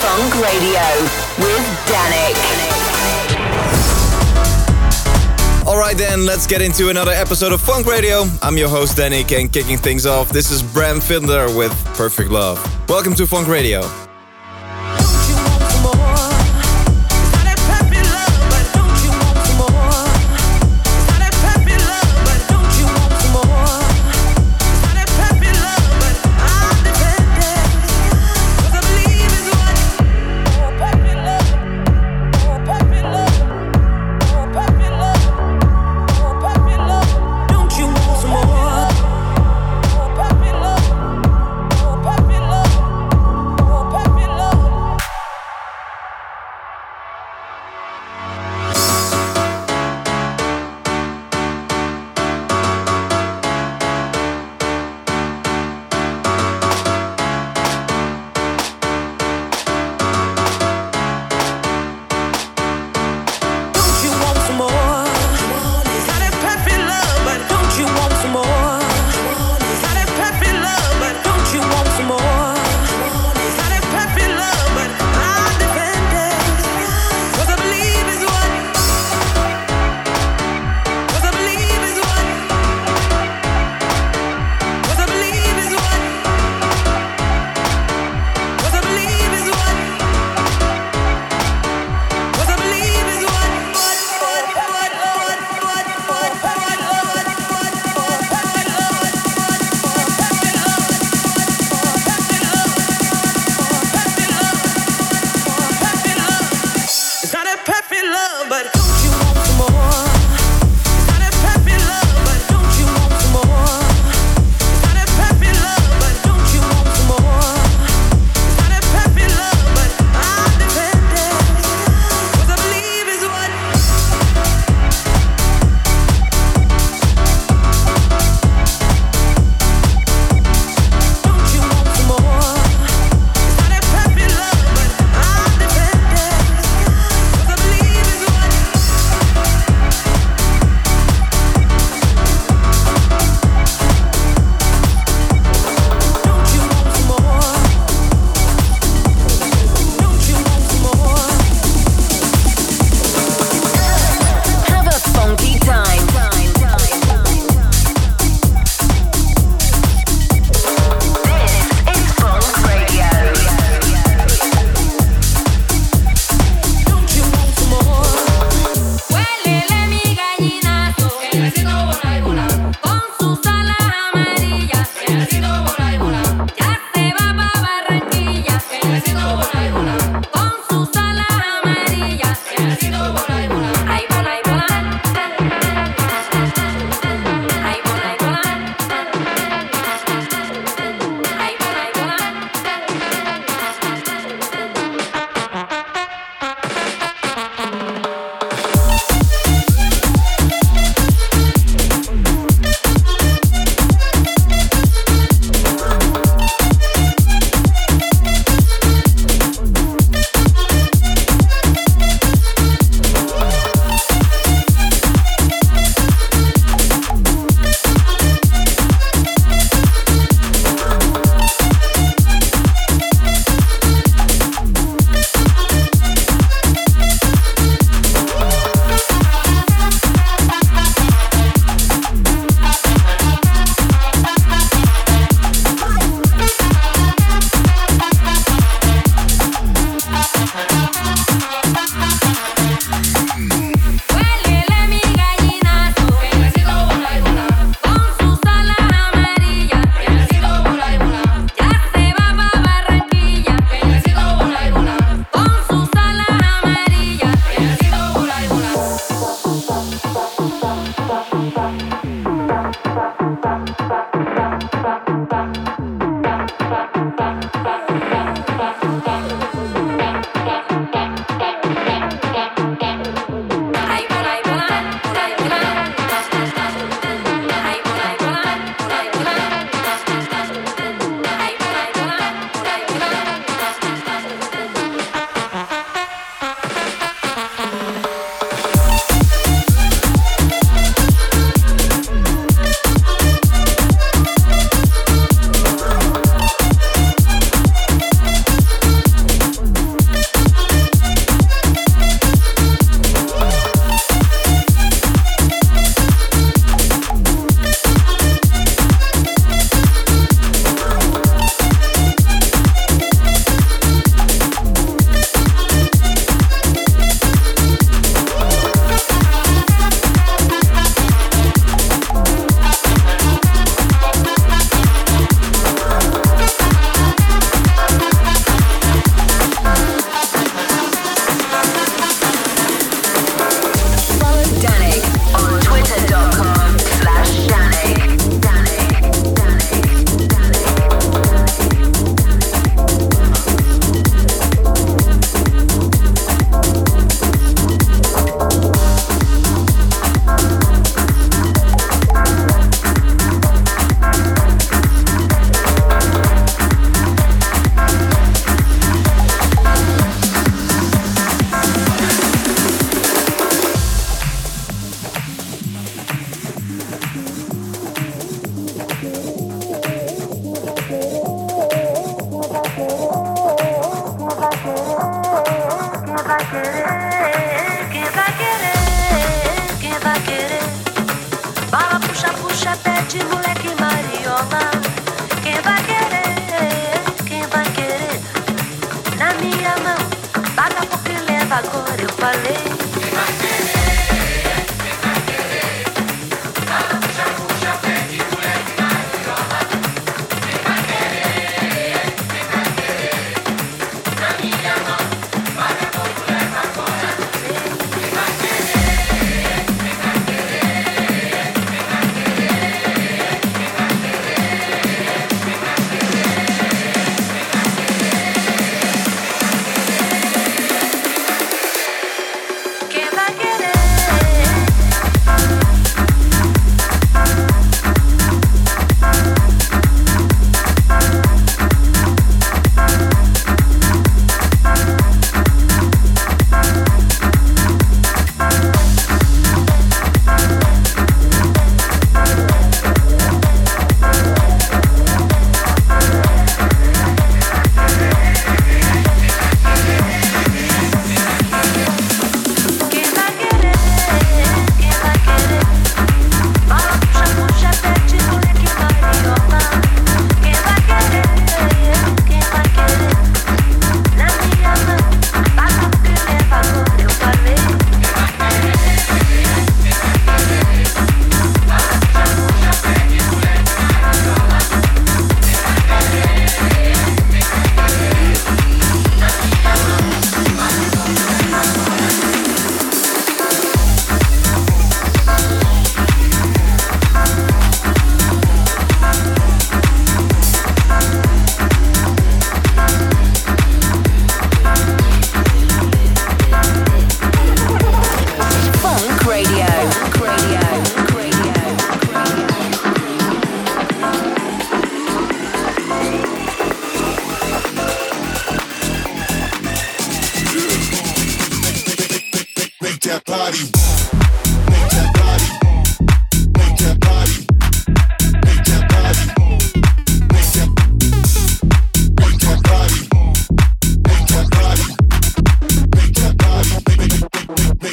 Funk Radio with Danik. Alright then, let's get into another episode of Funk Radio. I'm your host Danik and kicking things off, this is Bram Finder with Perfect Love. Welcome to Funk Radio.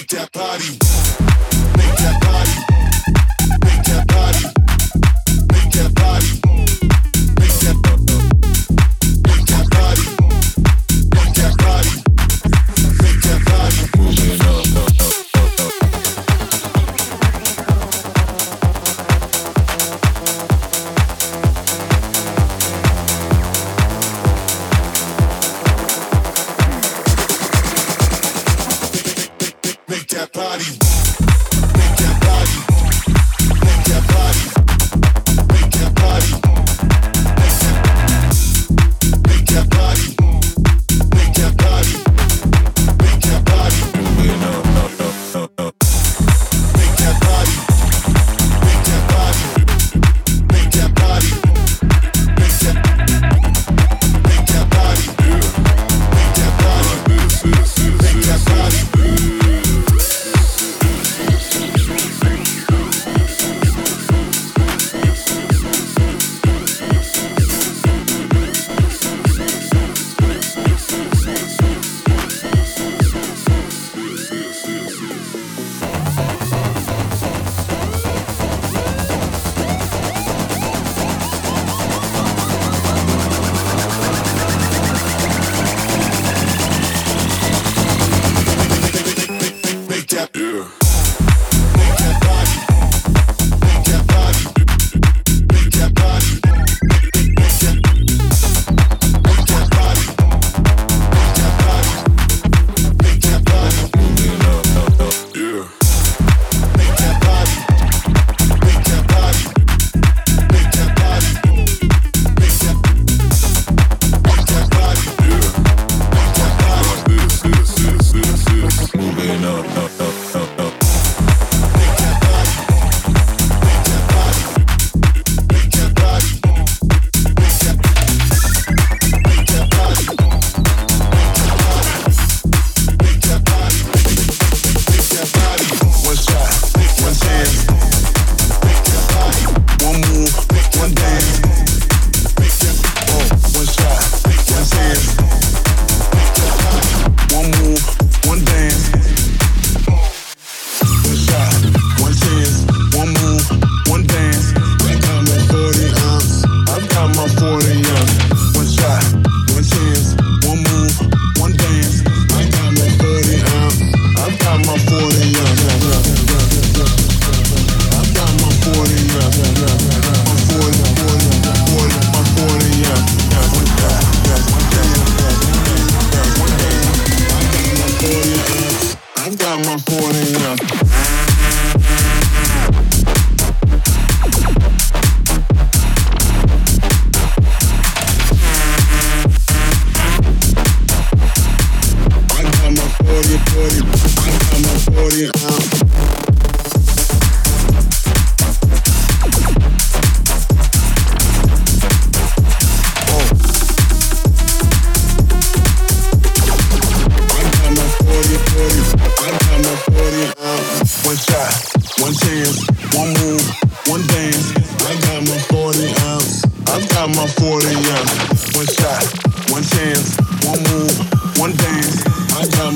that body.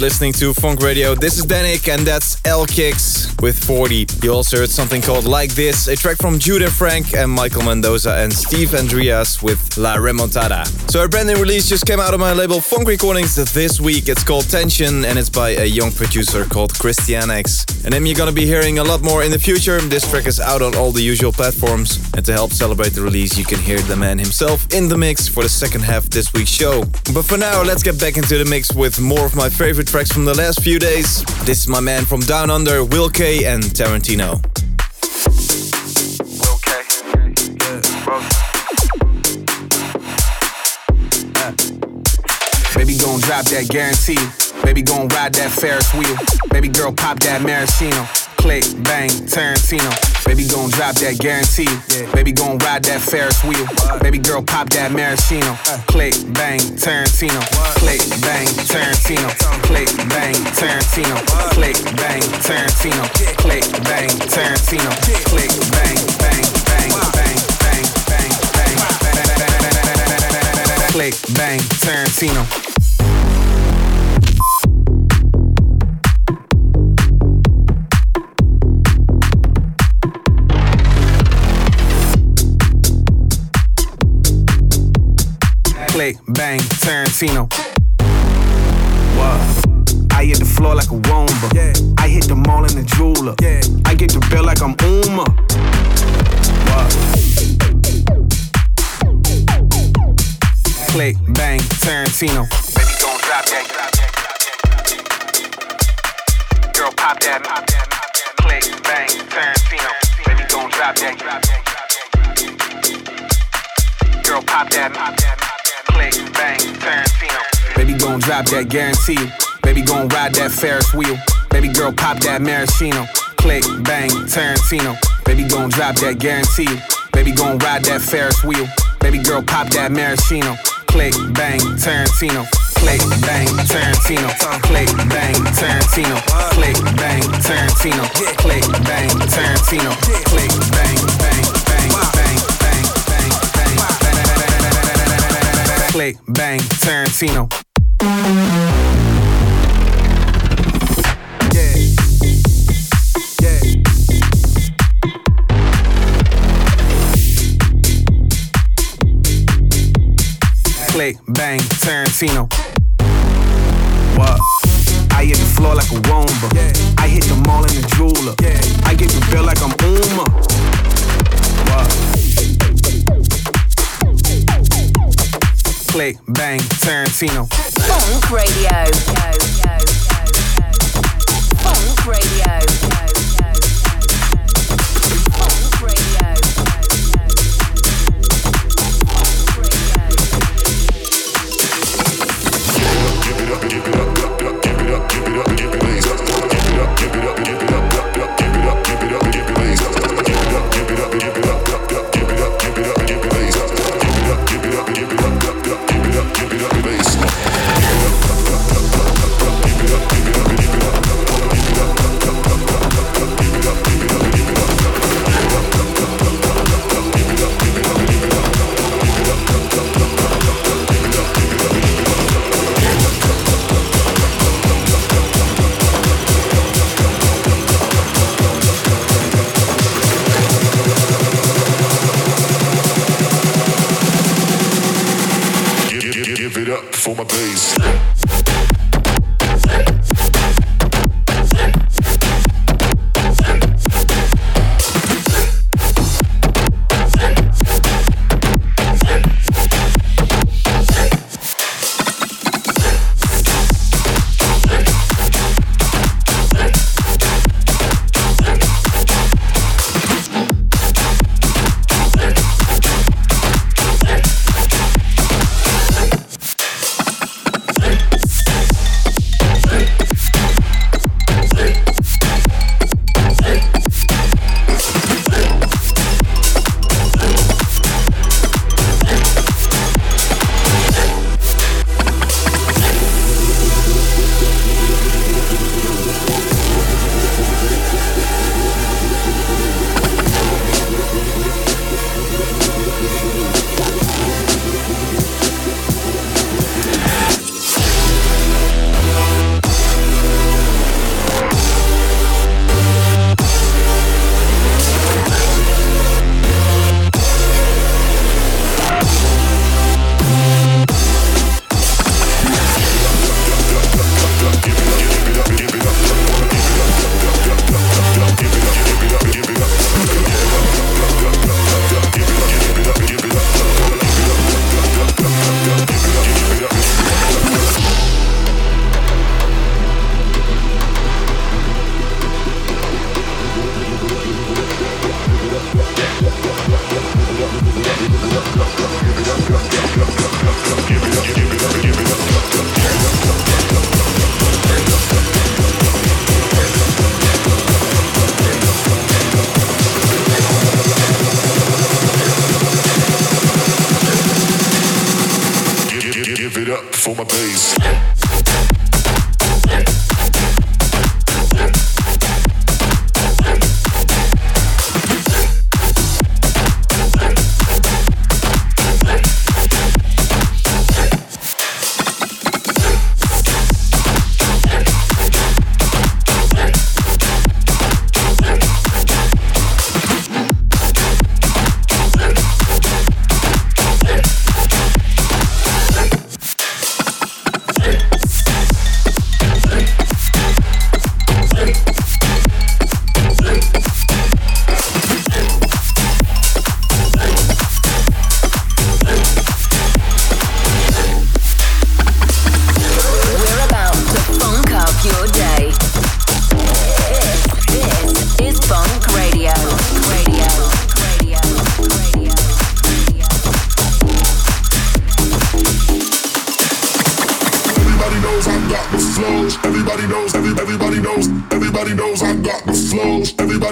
listening to Funk Radio. This is Danik, and that's L Kicks with 40. You also heard something called Like This, a track from Jude and Frank and Michael Mendoza and Steve Andreas with La Remontada. So a brand new release just came out of my label Funk Recordings this week. It's called Tension, and it's by a young producer called Christianix. And then you're gonna be hearing a lot more in the future. This track is out on all the usual platforms. And to help celebrate the release, you can hear the man himself in the mix for the second half of this week's show. But for now, let's get back into the mix with more of my favorite tracks from the last few days. This is my man from Down Under, Will and Tarantino. Baby gon' drop that guarantee. Baby gon' ride that Ferris wheel. Baby girl pop that maraschino. Click, bang, Tarantino. Baby gon' drop that guarantee. Baby gon' ride that Ferris wheel. Baby girl pop that maraschino. Click, bang, Tarantino. Click, bang, Tarantino. Click, bang, Tarantino. Click, bang, Tarantino. Click, bang, Tarantino. Click, bang, bang, bang, bang, bang, bang, bang. Click, bang, Tarantino. Click, bang, Tarantino. What? I hit the floor like a Roomba. Yeah. I hit the mall in the jeweler. Yeah. I get the bill like I'm Uma. What? Click, bang, Tarantino. Baby, gon' drop that. Girl, pop that. Click, bang, Tarantino. Baby, gon' drop that. Girl, pop that click, bang, Tarantino. Baby gon' drop that guarantee. Baby gon' ride that Ferris wheel. Baby girl pop that maraschino. Click, bang, Tarantino. Baby gon' drop that guarantee. Baby gon' ride that Ferris wheel. Baby girl pop that maraschino. Click, bang, Tarantino. Click, bang, Tarantino. Click, bang, Tarantino. Click, bang, Tarantino. Click, bang, Tarantino. Click, bang, bang, bang, click, bang, Tarantino. Yeah. Yeah. Click, bang, Tarantino. What? I hit the floor like a Roomba. Yeah. I hit the mall in the jeweler. Yeah. I get the bill like I'm Uma. Click, bang, Tarantino. Funk Radio. Funk Radio.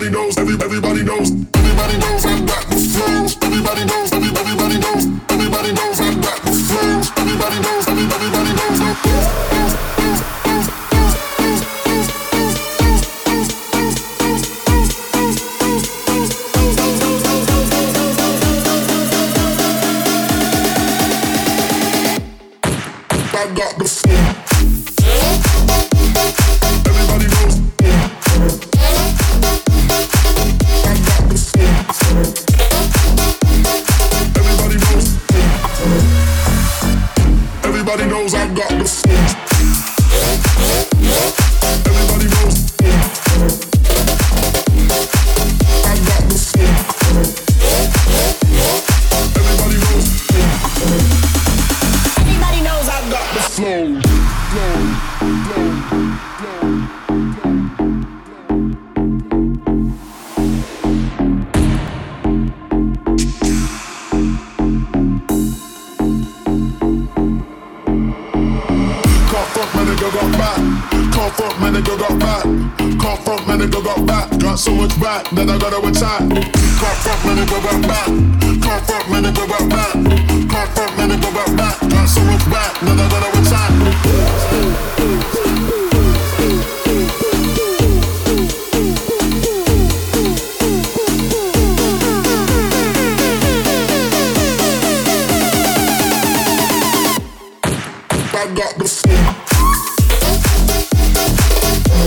He knows every, everybody.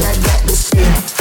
I got the spin.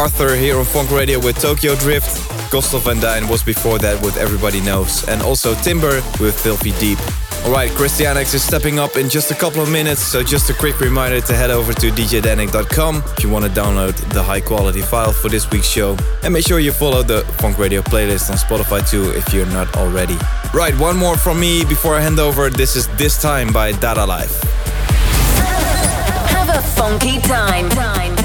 Arthur here on Funk Radio with Tokyo Drift. Gustav Van Dyne was before that with Everybody Knows. And also Timber with Filthy Deep. Alright, Christianix is stepping up in just a couple of minutes, so just a quick reminder to head over to djdanik.com if you want to download the high quality file for this week's show. And make sure you follow the Funk Radio playlist on Spotify too if you're not already. Right, one more from me before I hand over. This is This Time by Dada Life. Have a funky time. time.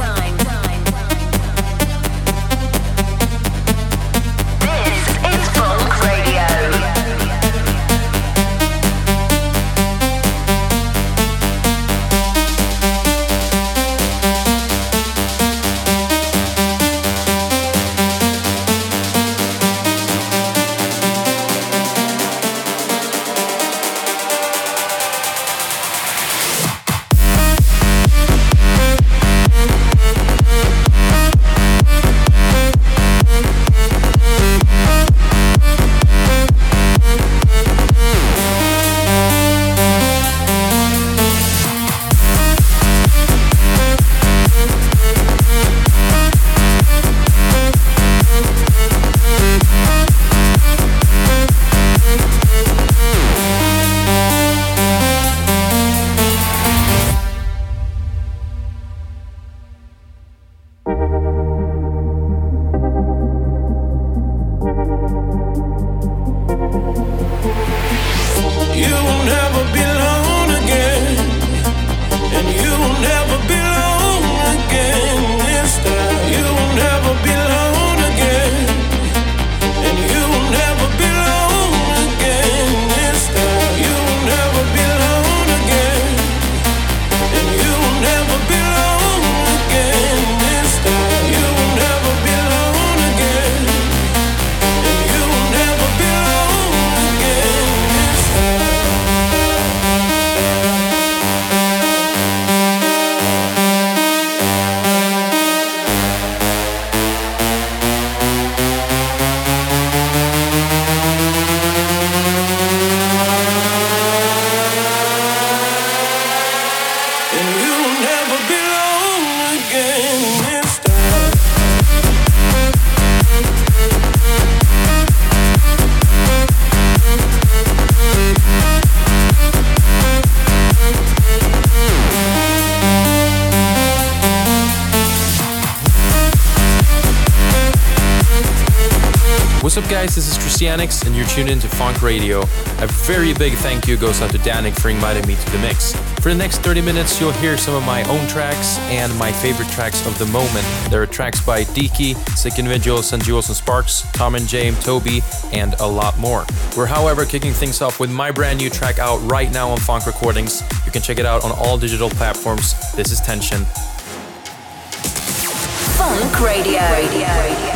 Guys? This is Christianix, and you're tuned in to Funk Radio. A very big thank you goes out to Danik for inviting me to the mix. For the next 30 minutes, you'll hear some of my own tracks and my favorite tracks of the moment. There are tracks by Deaky, Sick Individuals, and Jewelz and Sparks, Tom and James, Toby, and a lot more. We're, however, kicking things off with my brand new track out right now on Funk Recordings. You can check it out on all digital platforms. This is Tension. Funk Radio. Radio. For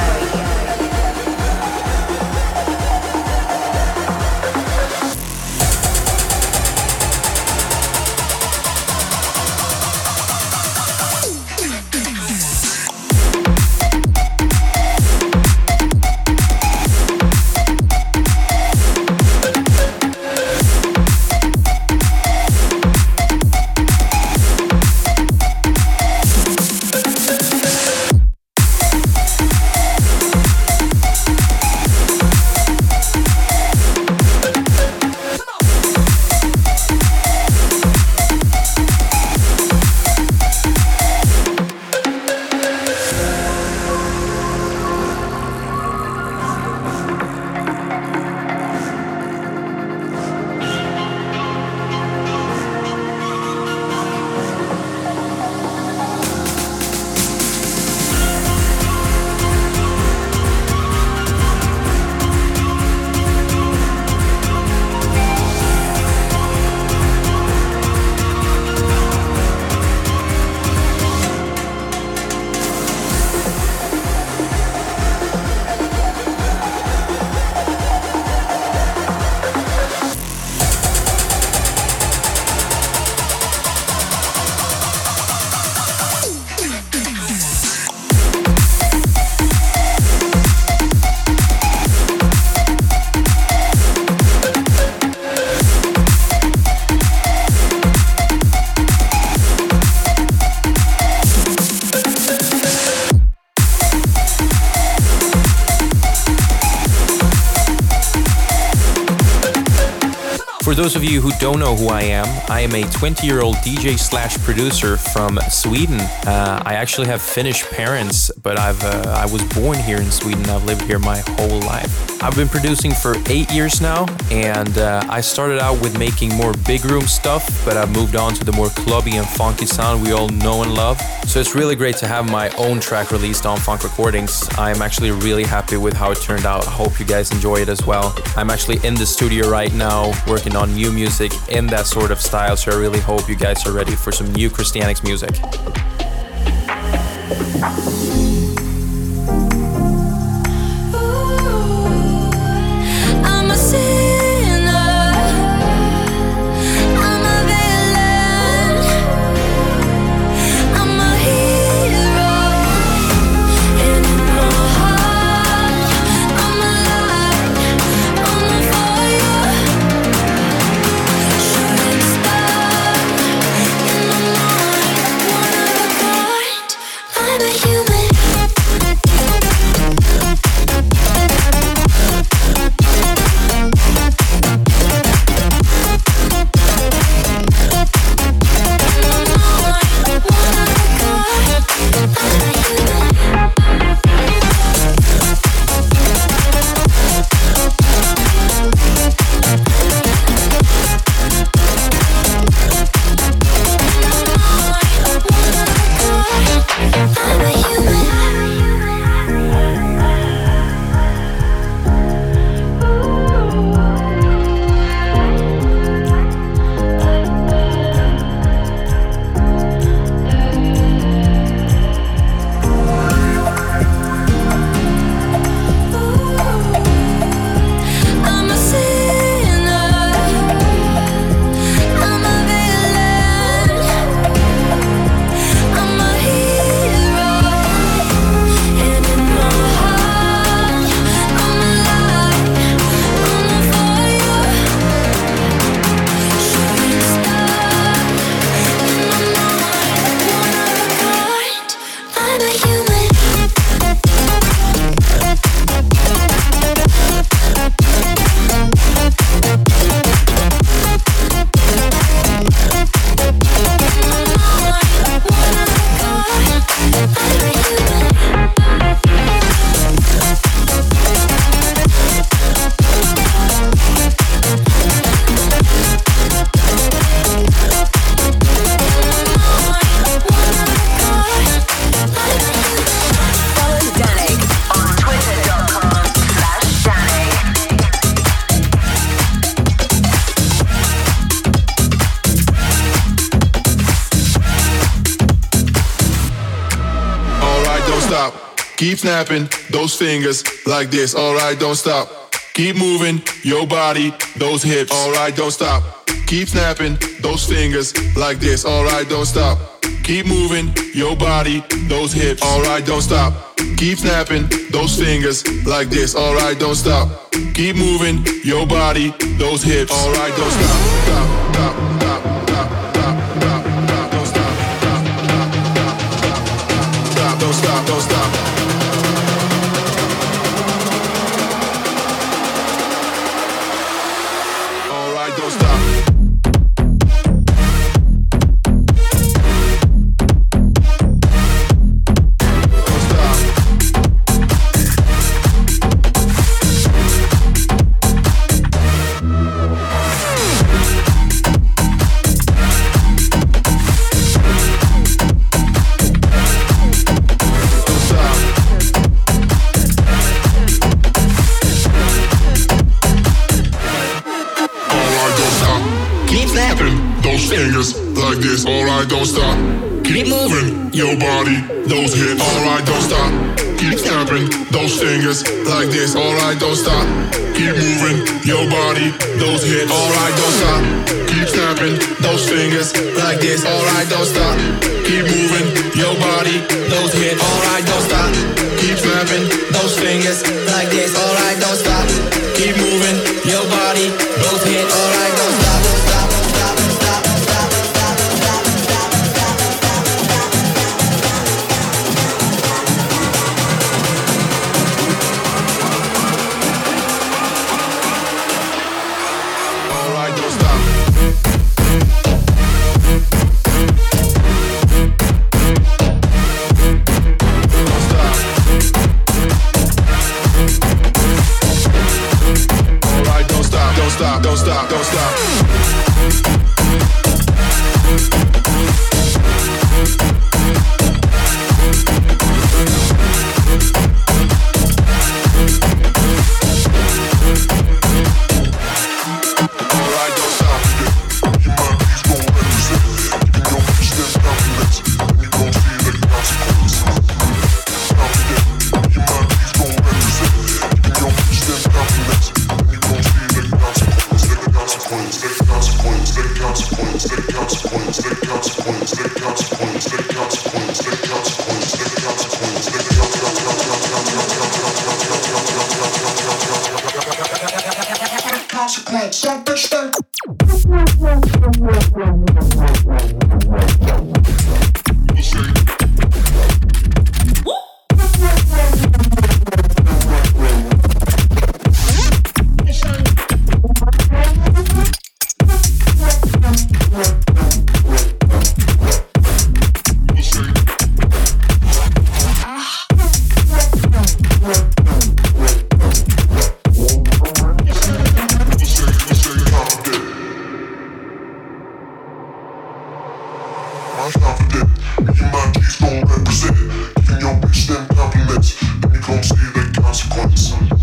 you who don't know who I am, I am a 20 year old DJ slash producer from Sweden. Uh, I actually have Finnish parents, but I've uh, I was born here in Sweden. I've lived here my whole life. I've been producing for eight years now, and uh, I started out with making more big room stuff, but I've moved on to the more clubby and funky sound we all know and love. So it's really great to have my own track released on Funk Recordings. I'm actually really happy with how it turned out. I hope you guys enjoy it as well. I'm actually in the studio right now working on new music in that sort of style, so I really hope you guys are ready for some new Christianix music. Snapping those fingers like this. Alright, don't stop. Keep moving your body, those hips. Alright, don't stop. Keep snapping those fingers like this. Alright, don't stop. Keep moving your body, those hips. Alright, don't stop. Keep snapping those fingers like this. Alright, don't stop. Keep moving your body, those hips. Alright, don't stop. Stop, stop. Your body, those hips. Alright, don't stop. Humanity's gon' represent. Giving your bitch them compliments, and you gon' see the consequence.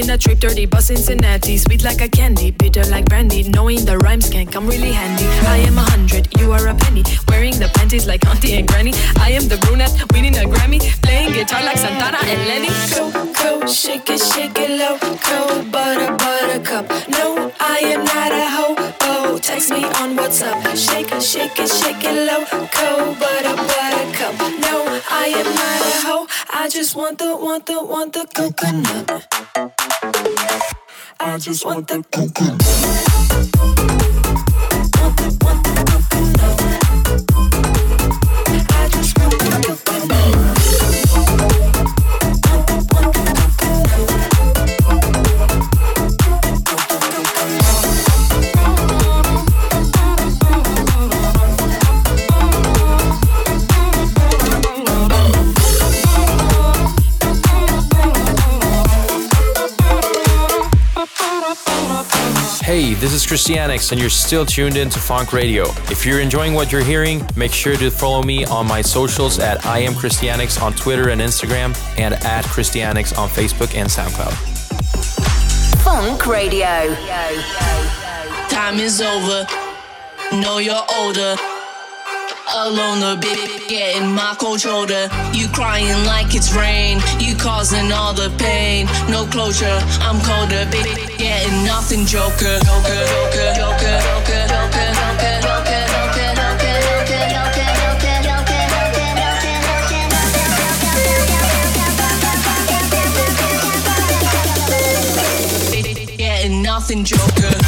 Taking a trip, dirty bus Cincinnati. Sweet like a candy, bitter like brandy. Knowing the rhymes can come really handy. I am a hundred, you are a penny. Wearing the panties like auntie and granny. I am the brunette, winning a Grammy. Playing guitar like Santana and Lenny. Go, shake it, shake it low. Go, butter, buttercup. No, I am not a hobo. Text me on WhatsApp. Shake, it, shake it, shake it low. Go, butter, buttercup. No, I am not a hoe. I just want the, want the, want the coconut want the. This is Christianix, and you're still tuned in to Funk Radio. If you're enjoying what you're hearing, make sure to follow me on my socials at I am Christianix on Twitter and Instagram, and at Christianix on Facebook and SoundCloud. Funk Radio. Time is over. Know you're older. Alone, the bit getting my cold shoulder. You crying like it's rain. You causing all the pain. No closure. I'm colder, bit getting nothing. Joker, Joker, Joker, Joker, Joker, Joker, Joker, nothing, Joker.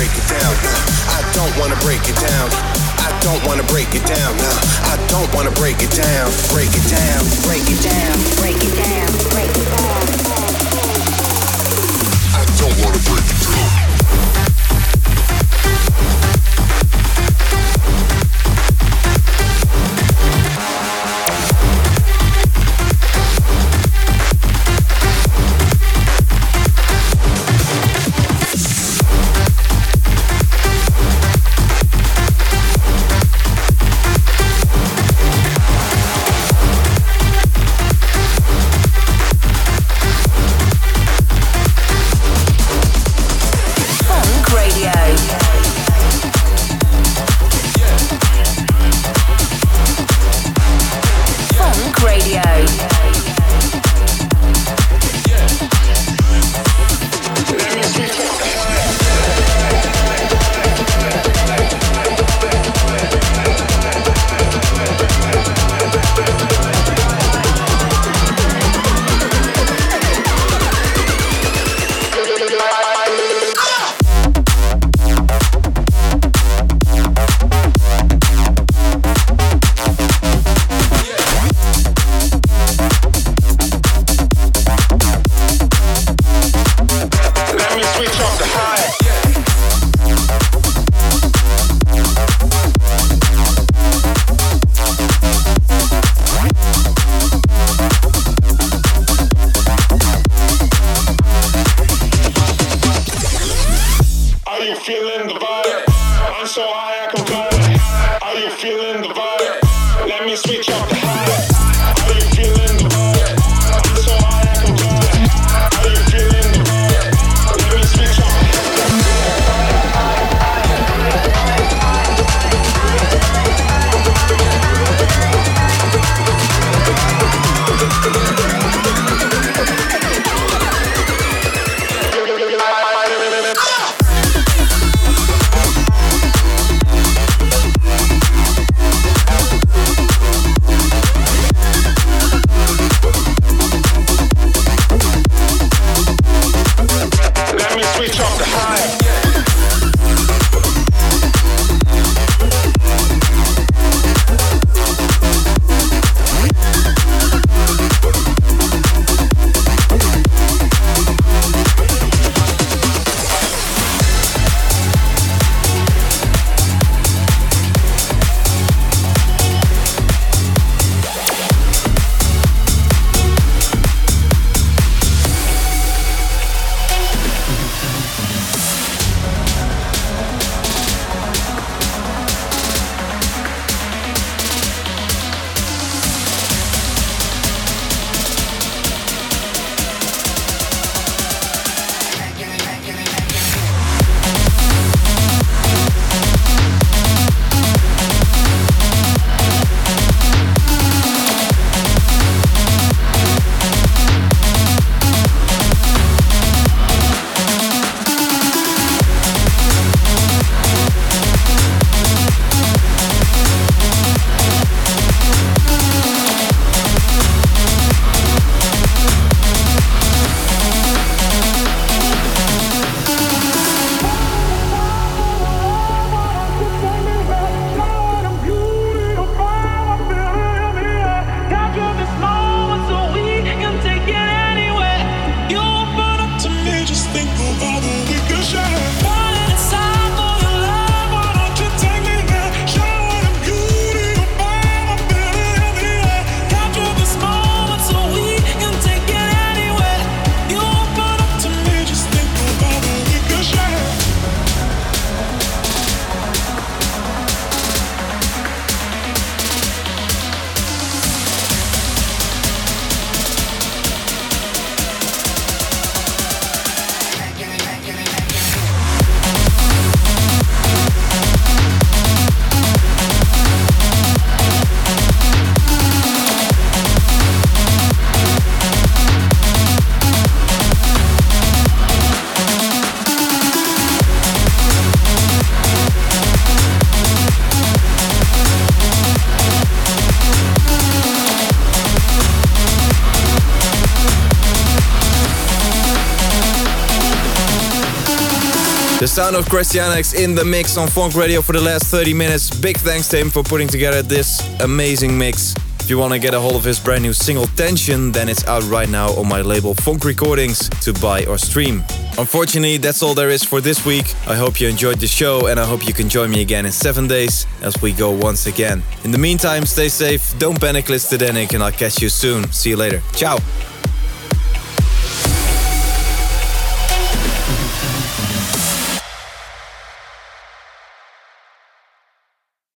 break it down. I don't wanna break it down. I don't wanna break it down. I don't wanna break it down. Break it down. Break it down. Break it down. Break it down. I don't wanna break it down. switch up. Sound of Christianix in the mix on Funk Radio for the last 30 minutes. Big thanks to him for putting together this amazing mix. If you want to get a hold of his brand new single Tension, then it's out right now on my label Funk Recordings to buy or stream. Unfortunately, that's all there is for this week. I hope you enjoyed the show and I hope you can join me again in seven days as we go once again. In the meantime, stay safe, don't panic, Danik, and I'll catch you soon. See you later. Ciao.